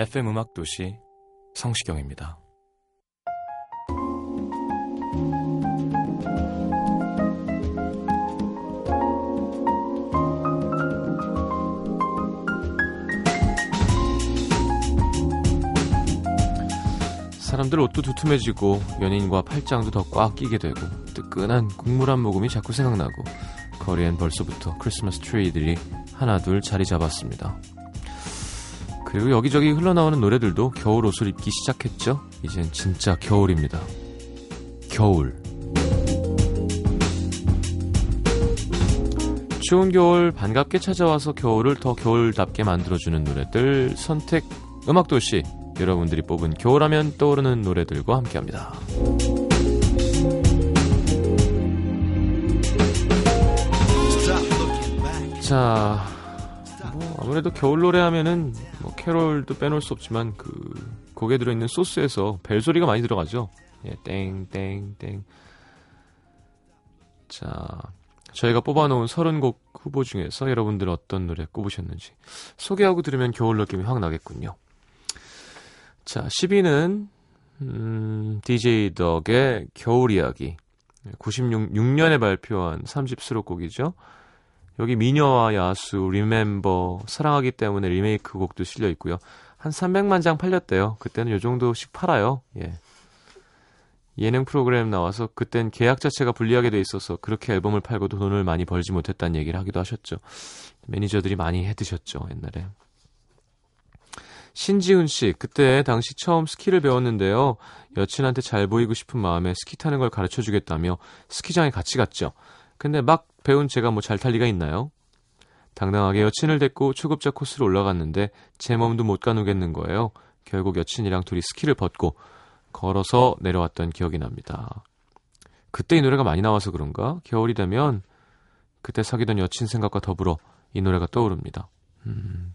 FM 음악 도시 성시경입니다. 사람들 옷도 두툼해지고 연인과 팔짱도 더 꽉 끼게 되고 뜨끈한 국물 한 모금이 자꾸 생각나고 거리엔 벌써부터 크리스마스 트리들이 하나둘 자리 잡았습니다. 그리고 여기저기 흘러나오는 노래들도 겨울 옷을 입기 시작했죠. 이젠 진짜 겨울입니다. 겨울. 추운 겨울 반갑게 찾아와서 겨울을 더 겨울답게 만들어주는 노래들 선택 음악도시 여러분들이 뽑은 겨울하면 떠오르는 노래들과 함께합니다. 자, 뭐 아무래도 겨울 노래 하면은 뭐 캐롤도 빼놓을 수 없지만 그 곡에 들어있는 소스에서 벨 소리가 많이 들어가죠. 예, 땡땡땡. 자, 저희가 뽑아놓은 30곡 후보 중에서 여러분들 어떤 노래 꼽으셨는지 소개하고 들으면 겨울 느낌이 확 나겠군요. 자, 10위는 음, DJ 덕의 겨울 이야기. 96년에 발표한 3집 수록곡이죠. 여기 미녀와 야수, 리멤버, 사랑하기 때문에 리메이크 곡도 실려 있고요. 한 300만 장 팔렸대요. 그때는 요 정도씩 팔아요. 예. 예능 프로그램 나와서 그땐 계약 자체가 불리하게 돼 있어서 그렇게 앨범을 팔고도 돈을 많이 벌지 못했다는 얘기를 하기도 하셨죠. 매니저들이 많이 해드셨죠, 옛날에. 신지훈 씨, 그때 당시 처음 스키를 배웠는데요. 여친한테 잘 보이고 싶은 마음에 스키 타는 걸 가르쳐 주겠다며 스키장에 같이 갔죠. 근데 막 배운 제가 뭐 잘 탈 리가 있나요? 당당하게 여친을 데리고 초급자 코스로 올라갔는데 제 몸도 못 가누겠는 거예요. 결국 여친이랑 둘이 스키를 벗고 걸어서 내려왔던 기억이 납니다. 그때 이 노래가 많이 나와서 그런가? 겨울이 되면 그때 사귀던 여친 생각과 더불어 이 노래가 떠오릅니다. 음.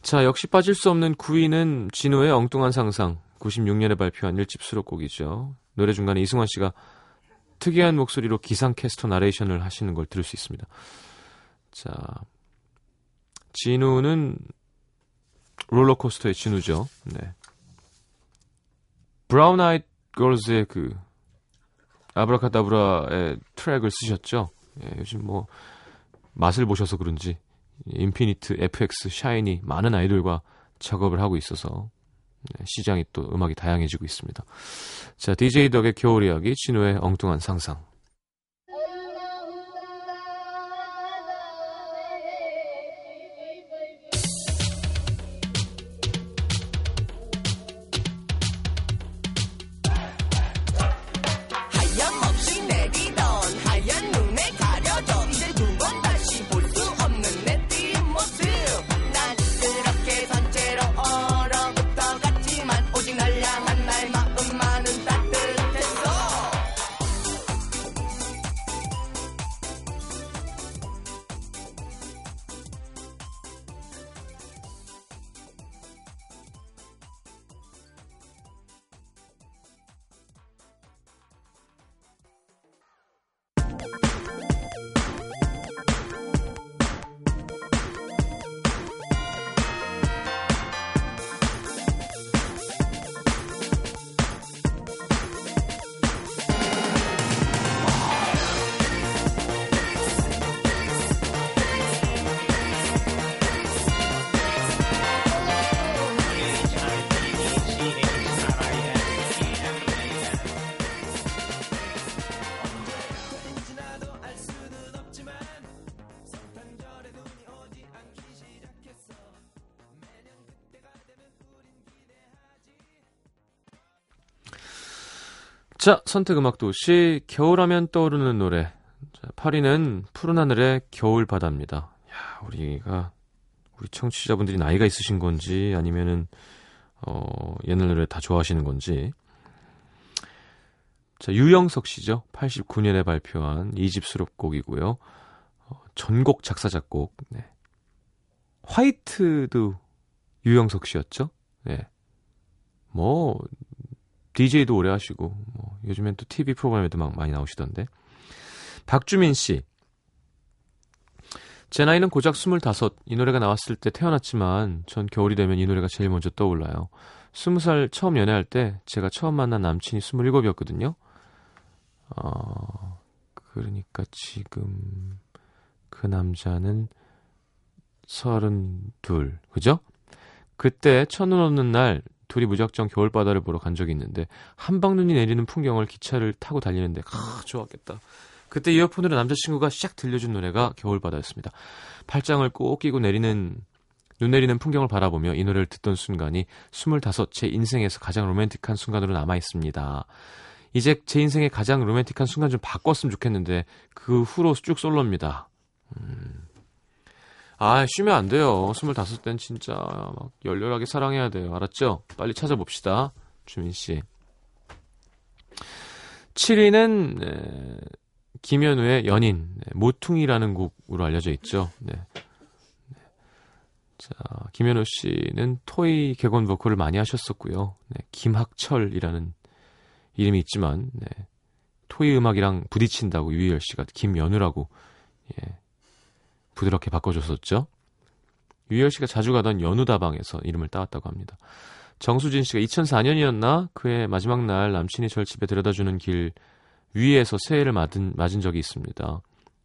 자, 역시 빠질 수 없는 9위는 지누의 엉뚱한 상상. 96년에 발표한 1집 수록곡이죠. 노래 중간에 이승환 씨가 특이한 목소리로 기상캐스터 나레이션을 하시는 걸 들을 수 있습니다. 자, 지누는 롤러코스터의 지누죠. 네. 브라운 아이드 걸즈의 그 아브라카다브라의 트랙을 쓰셨죠. 예, 요즘 뭐 맛을 보셔서 그런지 인피니트, FX, 샤이니 많은 아이돌과 작업을 하고 있어서 네, 시장이 또 음악이 다양해지고 있습니다. 자, DJ 덕의 겨울 이야기, 진우의 엉뚱한 상상. 자, 선택 음악 도시 겨울하면 떠오르는 노래. 자, 8위는 푸른 하늘의 겨울 바다입니다. 야, 우리가 우리 청취자분들이 나이가 있으신 건지 아니면은 어, 옛날 노래 다 좋아하시는 건지. 자, 유영석 씨죠. 89년에 발표한 2집 수록곡이고요. 어, 전곡 작사 작곡. 네. 화이트도 유영석 씨였죠. 네. 뭐 DJ도 오래 하시고 뭐 요즘엔 또 TV 프로그램에도 막 많이 나오시던데. 박주민 씨. 제 나이는 고작 25. 이 노래가 나왔을 때 태어났지만 전 겨울이 되면 이 노래가 제일 먼저 떠올라요. 20살 처음 연애할 때 제가 처음 만난 남친이 27이었거든요. 어, 그러니까 지금 그 남자는 32. 그죠? 그때 첫눈 오는 날 둘이 무작정 겨울바다를 보러 간 적이 있는데 한방눈이 내리는 풍경을 기차를 타고 달리는데 아, 좋았겠다. 그때 이어폰으로 남자친구가 샥 들려준 노래가 겨울바다였습니다. 팔짱을 꼭 끼고 내리는 눈 내리는 풍경을 바라보며 이 노래를 듣던 순간이 25 제 인생에서 가장 로맨틱한 순간으로 남아 있습니다. 이제 제 인생의 가장 로맨틱한 순간 좀 바꿨으면 좋겠는데 그 후로 쭉 솔로입니다. 음. 아, 쉬면 안 돼요. 25땐 진짜 막 열렬하게 사랑해야 돼요. 알았죠? 빨리 찾아봅시다. 주민 씨. 7위는 네, 김현우의 연인, 네, 모퉁이라는 곡으로 알려져 있죠. 네. 네. 자, 김현우 씨는 토이 개건 보컬을 많이 하셨었고요. 네, 김학철이라는 이름이 있지만 네, 토이 음악이랑 부딪힌다고 유희열 씨가 김연우라고 예, 부드럽게 바꿔줬었죠. 유희열 씨가 자주 가던 연우다방에서 이름을 따왔다고 합니다. 정수진 씨가 2004년이었나 그의 마지막 날 남친이 절 집에 데려다주는 길 위에서 새해를 맞은, 맞은 적이 있습니다.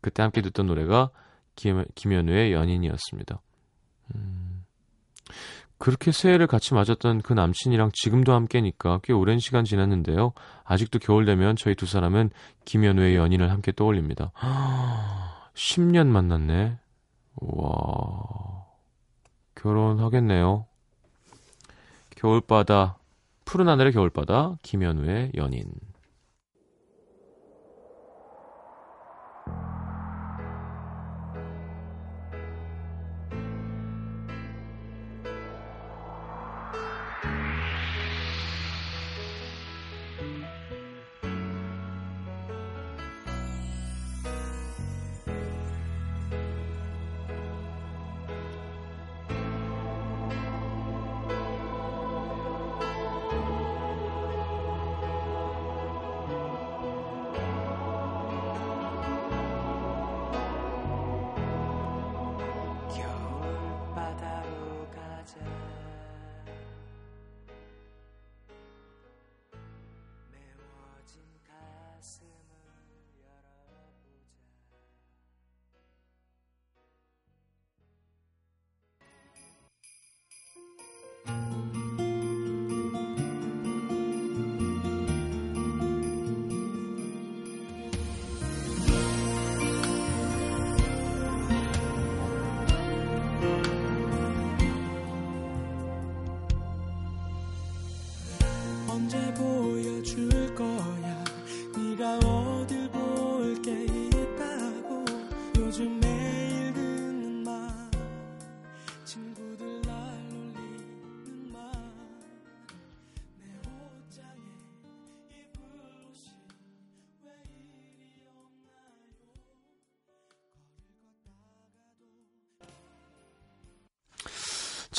그때 함께 듣던 노래가 김, 김현우의 연인이었습니다. 음, 그렇게 새해를 같이 맞았던 그 남친이랑 지금도 함께니까 꽤 오랜 시간 지났는데요. 아직도 겨울 되면 저희 두 사람은 김현우의 연인을 함께 떠올립니다. 10년 만났네. 와. 결혼하겠네요. 겨울바다, 푸른 하늘의 겨울바다, 김현우의 연인.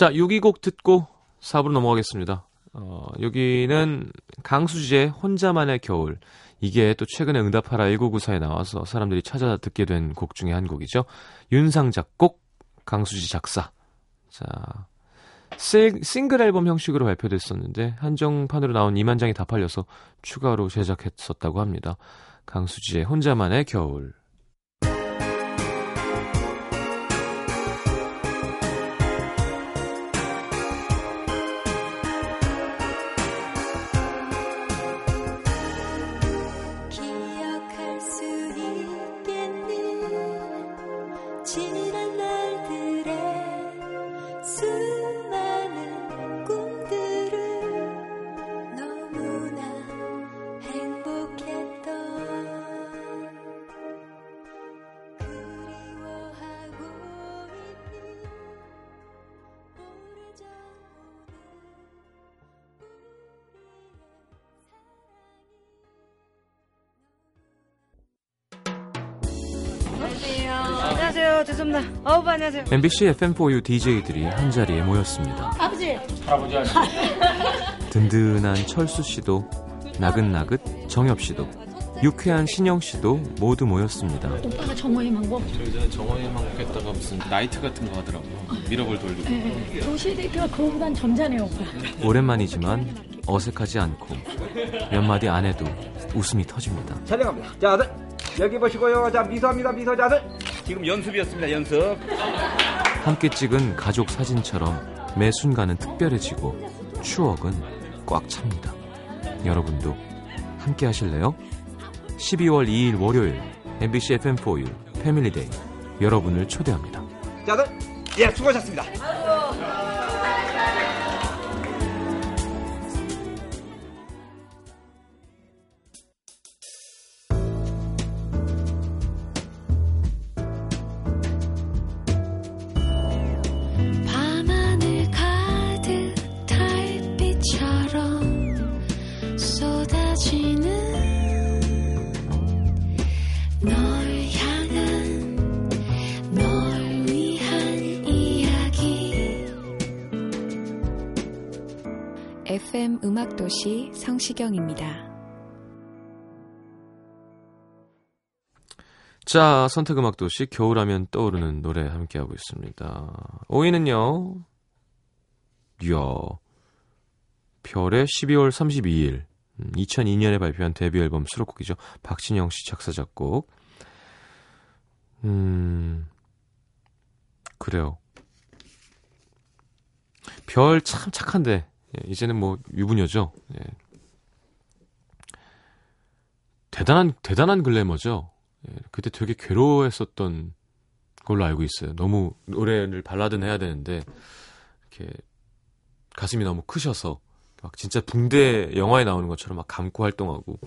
자, 6위곡 듣고 4부로 넘어가겠습니다. 어, 여기는 강수지의 혼자만의 겨울. 이게 또 최근에 응답하라 1994에 나와서 사람들이 찾아 듣게 된 곡 중에 한 곡이죠. 윤상 작곡, 강수지 작사. 자, 싱, 싱글 앨범 형식으로 발표됐었는데 한정판으로 나온 2만 장이 다 팔려서 추가로 제작했었다고 합니다. 강수지의 혼자만의 겨울. 죄송합니다. 어우, 안녕하세요. MBC FM4U DJ들이 한 자리에 모였습니다. 아버지. 든든한 철수 씨도 나긋나긋 정엽 씨도 유쾌한 신영 씨도 모두 모였습니다. 오빠가 정호의 망고. 저희 전에 정원에만 먹겠다가 무슨 나이트 같은 거 하더라고요. 미러볼 돌리고. 네. 도시 데이트가 그거보단 점잖아요, 오빠. 오랜만이지만 어색하지 않고 몇 마디 안 해도 웃음이 터집니다. 촬영합니다. 자, 아들. 여기 보시고요. 자, 미소합니다. 미소. 자, 아들. 지금 연습이었습니다. 연습. 함께 찍은 가족 사진처럼 매 순간은 특별해지고 추억은 꽉 찹니다. 여러분도 함께 하실래요? 12월 2일 월요일 MBC FM4U 패밀리데이 여러분을 초대합니다. 자, 아들. 예, 수고하셨습니다. FM 음악도시 성시경입니다. 자, 선택음악도시 겨울하면 떠오르는 노래 함께하고 있습니다. 5위는요. 이야. 별의 12월 32일 2002년에 발표한 데뷔 앨범 수록곡이죠. 박진영 씨 작사 작곡. 음. 그래요. 별 참 착한데 예, 이제는 뭐 유부녀죠. 예. 대단한 대단한 글래머죠. 예, 그때 되게 괴로워했었던 걸로 알고 있어요. 너무 노래를 발라드는 해야 되는데 이렇게 가슴이 너무 크셔서 막 진짜 붕대 영화에 나오는 것처럼 막 감고 활동하고.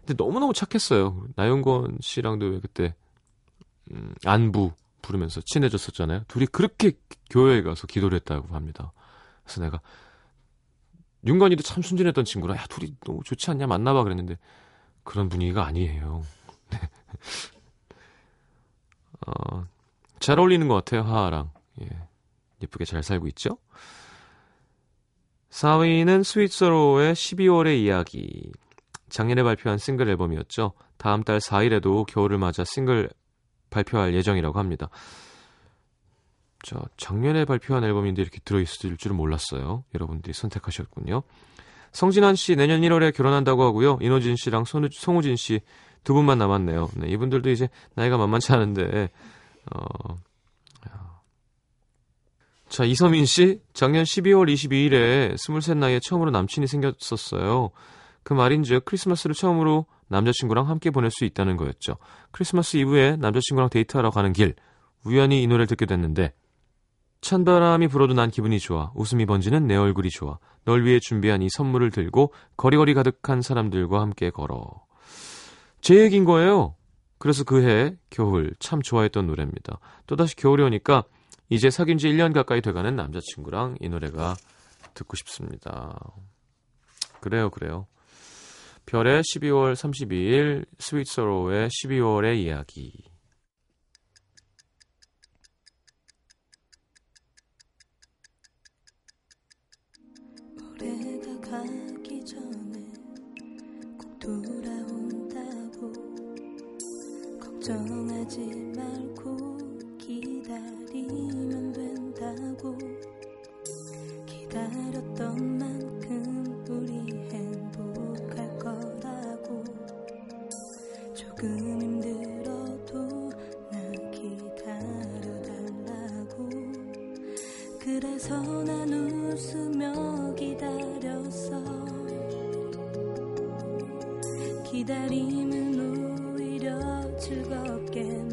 근데 너무너무 착했어요. 나영건 씨랑도 왜 그때 음, 안부 부르면서 친해졌었잖아요. 둘이 그렇게 교회에 가서 기도를 했다고 합니다. 그래서 내가 윤건이도 참 순진했던 친구라 야 둘이 너무 좋지 않냐 만나봐 그랬는데 그런 분위기가 아니에요. 어, 잘 어울리는 것 같아요, 하하랑. 예. 예쁘게 잘 살고 있죠? 4위는 스위스로의 12월의 이야기. 작년에 발표한 싱글 앨범이었죠. 다음 달 4일에도 겨울을 맞아 싱글 발표할 예정이라고 합니다. 저 작년에 발표한 앨범인데 이렇게 들어있을 줄은 몰랐어요. 여러분들이 선택하셨군요. 성진환 씨 내년 1월에 결혼한다고 하고요. 이노진 씨랑 손우, 송우진 씨 두 분만 남았네요. 네, 이분들도 이제 나이가 만만치 않은데 어... 자 이서민 씨 작년 12월 22일에 23 나이에 처음으로 남친이 생겼었어요. 그 말인즉 크리스마스를 처음으로 남자친구랑 함께 보낼 수 있다는 거였죠. 크리스마스 이브에 남자친구랑 데이트하러 가는 길 우연히 이 노래를 듣게 됐는데 찬바람이 불어도 난 기분이 좋아 웃음이 번지는 내 얼굴이 좋아 널 위해 준비한 이 선물을 들고 거리거리 가득한 사람들과 함께 걸어 제 얘기인 거예요. 그래서 그 해 겨울 참 좋아했던 노래입니다. 또다시 겨울이 오니까 이제 사귄 지 1년 가까이 돼가는 남자친구랑 이 노래가 듣고 싶습니다. 그래요, 그래요. 별의 12월 32일, 스윗 서로의 12월의 이야기. 가 가기 전에 꼭 돌아온다고 걱정하지 말고 기다리면 된다고 기다렸던 만큼 우리 행 again.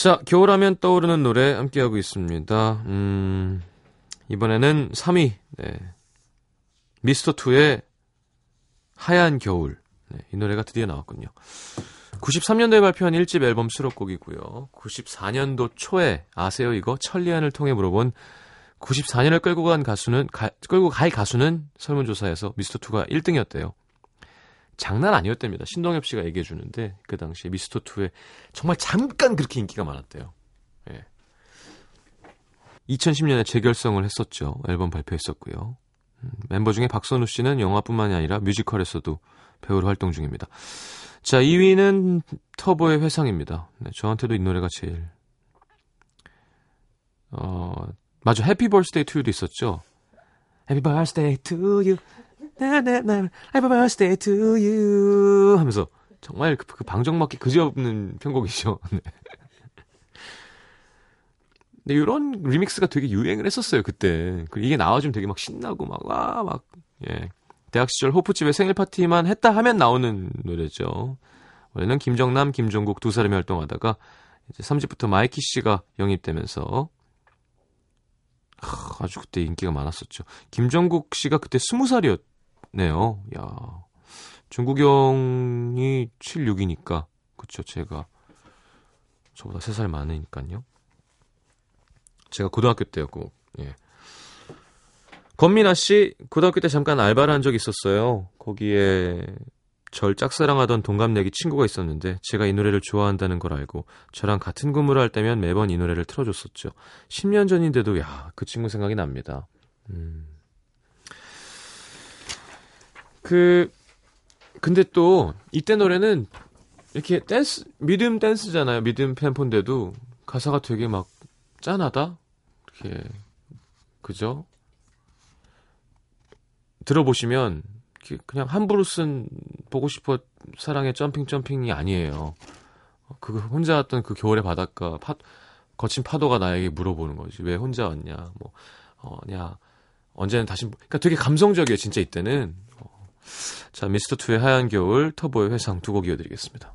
자, 겨울하면 떠오르는 노래 함께하고 있습니다. 음, 이번에는 3위, 네. 미스터2의 하얀 겨울. 네, 이 노래가 드디어 나왔군요. 93년도에 발표한 1집 앨범 수록곡이고요. 94년도 초에 아세요 이거? 천리안을 통해 물어본 94년을 끌고 간 가수는 가, 끌고 갈 가수는 설문조사에서 미스터2가 1등이었대요. 장난 아니었답니다. 신동엽 씨가 얘기해 주는데 그 당시에 미스터2에 정말 잠깐 그렇게 인기가 많았대요. 예. 2010년에 재결성을 했었죠. 앨범 발표했었고요. 음, 멤버 중에 박선우 씨는 영화뿐만이 아니라 뮤지컬에서도 배우로 활동 중입니다. 자, 2위는 터보의 회상입니다. 네, 저한테도 이 노래가 제일 어, 맞아. happy birthday to you도 있었죠. Happy birthday to you. 나나나 Happy birthday to you. 하면서 정말 그, 그 방정맞게 그지없는 편곡이죠. 네. 근데 이런 리믹스가 되게 유행을 했었어요, 그때. 이게 나와주면 되게 막 신나고 막, 와, 막, 예. 대학 시절 호프집에 생일 파티만 했다 하면 나오는 노래죠. 원래는 김정남, 김종국 두 사람이 활동하다가 이제 3집부터 마이키 씨가 영입되면서 하, 아주 그때 인기가 많았었죠. 김정국 씨가 그때 20살이었 네요. 야. 중국 형이 76이니까 그쵸 제가 저보다 3살 많으니까요. 제가 고등학교 때였고 예. 권민아 씨 고등학교 때 잠깐 알바를 한 적이 있었어요. 거기에 절 짝사랑하던 동갑내기 친구가 있었는데 제가 이 노래를 좋아한다는 걸 알고 저랑 같은 근무를 할 때면 매번 이 노래를 틀어줬었죠. 10년 전인데도 야 그 친구 생각이 납니다. 음. 그 근데 또 이때 노래는 이렇게 댄스 미듬 댄스잖아요. 미듬 템포인데도 가사가 되게 막 짠하다. 이렇게 그죠? 들어보시면 그냥 함부로 쓴 보고 싶어 사랑의 점핑 점핑이 아니에요. 그 혼자 왔던 그 겨울의 바닷가 파, 거친 파도가 나에게 물어보는 거지. 왜 혼자 왔냐? 뭐 어냐 언제는 다시 그러니까 되게 감성적이에요. 진짜 이때는. 어. 자, 미스터 투의 하얀 겨울, 터보의 회상 두 곡 이어드리겠습니다.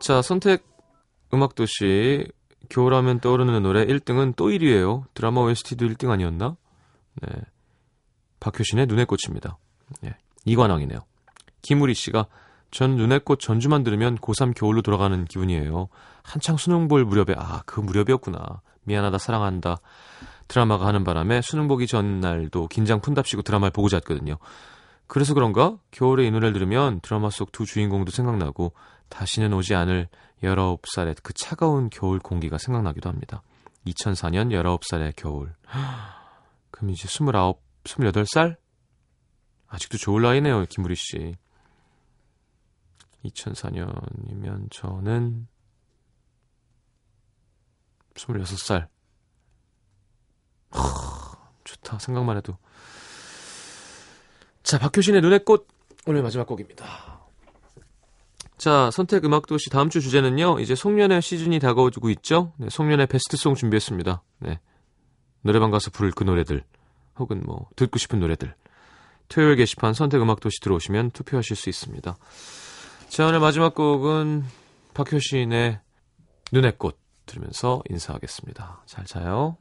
자, 선택 음악도시 겨울하면 떠오르는 노래 1등은 또 1위예요. 드라마 OST도 1등 아니었나? 네. 박효신의 눈의 꽃입니다. 네. 이관왕이네요. 김우리 씨가 전 눈의 꽃 전주만 들으면 고3 겨울로 돌아가는 기분이에요. 한창 수능 볼 무렵에 아, 그 무렵이었구나. 미안하다 사랑한다. 드라마가 하는 바람에 수능 보기 전날도 긴장 푼답시고 드라마를 보고 잤거든요. 그래서 그런가? 겨울에 이 노래를 들으면 드라마 속 두 주인공도 생각나고 다시는 오지 않을 19살의 그 차가운 겨울 공기가 생각나기도 합니다. 2004년 19살의 겨울. 그럼 이제 29, 28살? 아직도 좋을 나이네요, 김우리 씨. 2004년이면 저는 26살. 하, 좋다. 생각만 해도. 자, 박효신의 눈의 꽃 오늘 마지막 곡입니다. 자, 선택 음악 도시 다음 주 주제는요. 이제 송년회 시즌이 다가오고 있죠. 네, 송년회 베스트송 준비했습니다. 네. 노래방 가서 부를 그 노래들 혹은 뭐 듣고 싶은 노래들. 토요일 게시판 선택 음악 도시 들어오시면 투표하실 수 있습니다. 자, 오늘 마지막 곡은 박효신의 눈의 꽃 들으면서 인사하겠습니다. 잘 자요.